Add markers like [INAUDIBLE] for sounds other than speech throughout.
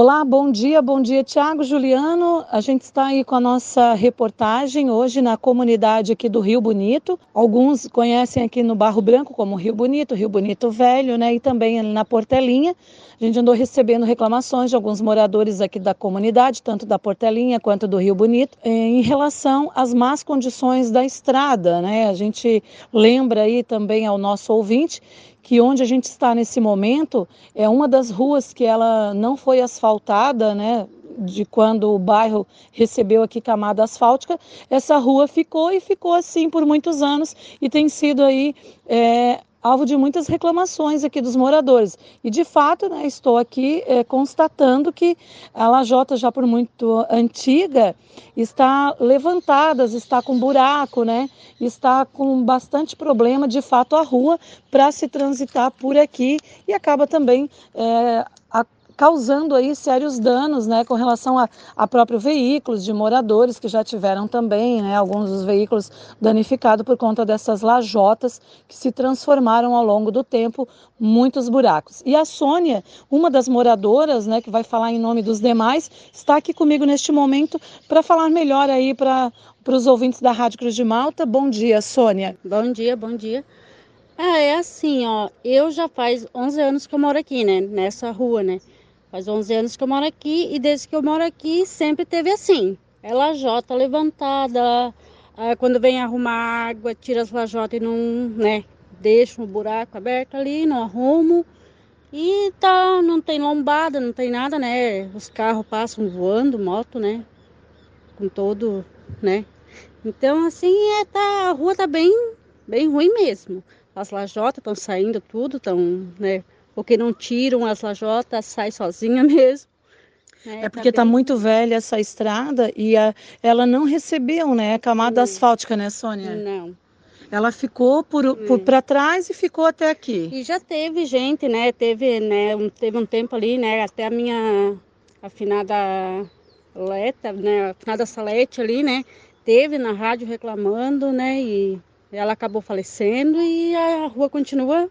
Olá, bom dia, bom dia, Tiago Juliano. A gente está aí com a nossa reportagem hoje na comunidade aqui do Rio Bonito. Alguns conhecem aqui no Barro Branco como Rio Bonito, Rio Bonito Velho, né? E também na Portelinha. A gente andou recebendo reclamações de alguns moradores aqui da comunidade, tanto da Portelinha quanto do Rio Bonito, eh, em relação às más condições da estrada, né? A gente lembra aí também ao nosso ouvinte que onde a gente está nesse momento é uma das ruas que ela não foi asfaltada, né? De quando o bairro recebeu aqui camada asfáltica, essa rua ficou e ficou assim por muitos anos e tem sido aí é, alvo de muitas reclamações aqui dos moradores. E de fato, né, estou aqui é, constatando que a lajota já por muito antiga está levantada, está com buraco, né? Está com bastante problema, de fato, a rua para se transitar por aqui e acaba também é, causando aí sérios danos, né, com relação a, a próprios veículos de moradores que já tiveram também, né, alguns dos veículos danificados por conta dessas lajotas que se transformaram ao longo do tempo muitos buracos. E a Sônia, uma das moradoras, né, que vai falar em nome dos demais, está aqui comigo neste momento para falar melhor aí para para os ouvintes da Rádio Cruz de Malta. Bom dia, Sônia. Bom dia, bom dia. Ah, é assim, ó, eu já faz 11 anos que eu moro aqui, né, nessa rua, né? Faz 11 anos que eu moro aqui e desde que eu moro aqui sempre teve assim. É lajota levantada, quando vem arrumar água, tira as lajotas e não, né, deixa um buraco aberto ali, não arrumo. E tá, não tem lombada, não tem nada, né? Os carros passam voando, moto, né? Com todo, né? Então, assim, é, tá, a rua tá bem, bem ruim mesmo. As lajotas estão saindo tudo, estão, né? Porque não tiram as lajotas, sai sozinha [LAUGHS] mesmo. Né? É porque está bem... muito velha essa estrada e a, ela não recebeu né, a camada asfáltica, né, Sônia? Não. Ela ficou por, por para trás e ficou até aqui. E já teve gente, né? Teve, né? Um, teve um tempo ali, né? Até a minha afinada Leta, né? Afinada Salete ali, né? Teve na rádio reclamando, né? E ela acabou falecendo e a rua continua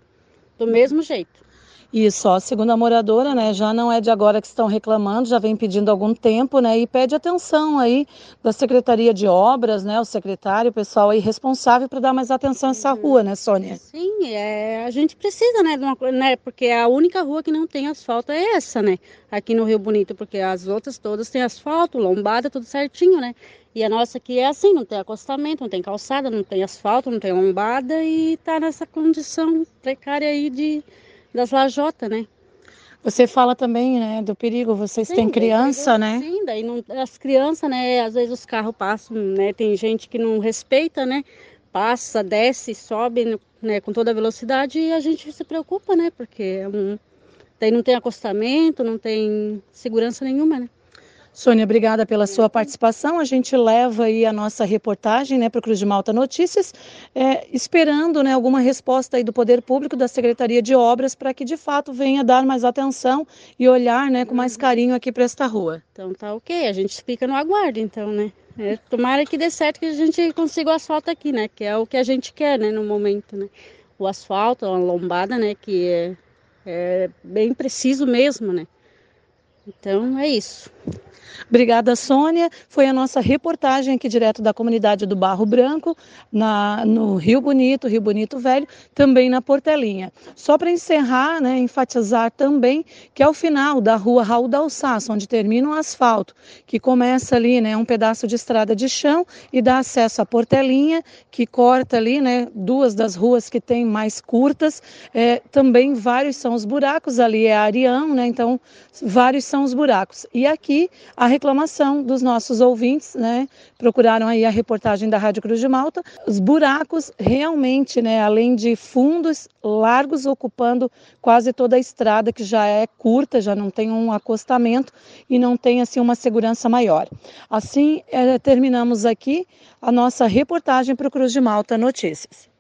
do mesmo jeito. Isso, ó, segundo a moradora, né, já não é de agora que estão reclamando, já vem pedindo algum tempo, né, e pede atenção aí da Secretaria de Obras, né, o secretário, o pessoal aí responsável para dar mais atenção a essa uhum. rua, né, Sônia? Sim, é, a gente precisa, né, de uma, né, porque a única rua que não tem asfalto é essa, né, aqui no Rio Bonito, porque as outras todas têm asfalto, lombada, tudo certinho, né, e a nossa aqui é assim, não tem acostamento, não tem calçada, não tem asfalto, não tem lombada e tá nessa condição precária aí de das lajotas, né? Você fala também, né, do perigo, vocês sim, têm criança, né? Sim, daí não, as crianças, né, às vezes os carros passam, né, tem gente que não respeita, né, passa, desce, sobe, né, com toda a velocidade e a gente se preocupa, né, porque é um, daí não tem acostamento, não tem segurança nenhuma, né? Sônia, obrigada pela sua participação. A gente leva aí a nossa reportagem né, para o Cruz de Malta Notícias, é, esperando né, alguma resposta aí do Poder Público, da Secretaria de Obras, para que de fato venha dar mais atenção e olhar né, com mais carinho aqui para esta rua. Então tá ok, a gente fica no aguardo então, né? É, tomara que dê certo que a gente consiga o asfalto aqui, né? Que é o que a gente quer, né, no momento, né? O asfalto, a lombada, né? Que é, é bem preciso mesmo, né? Então é isso. Obrigada, Sônia. Foi a nossa reportagem aqui direto da comunidade do Barro Branco, na, no Rio Bonito, Rio Bonito Velho, também na Portelinha. Só para encerrar, né, enfatizar também que ao final da rua Raul da Alsace, onde termina o asfalto, que começa ali, né, um pedaço de estrada de chão e dá acesso à Portelinha, que corta ali, né, duas das ruas que tem mais curtas, é, também vários são os buracos, ali é Arião, né, então vários são os buracos. E aqui a reclamação dos nossos ouvintes, né? Procuraram aí a reportagem da Rádio Cruz de Malta. Os buracos realmente, né? Além de fundos largos ocupando quase toda a estrada que já é curta, já não tem um acostamento e não tem assim uma segurança maior. Assim, é, terminamos aqui a nossa reportagem para o Cruz de Malta Notícias.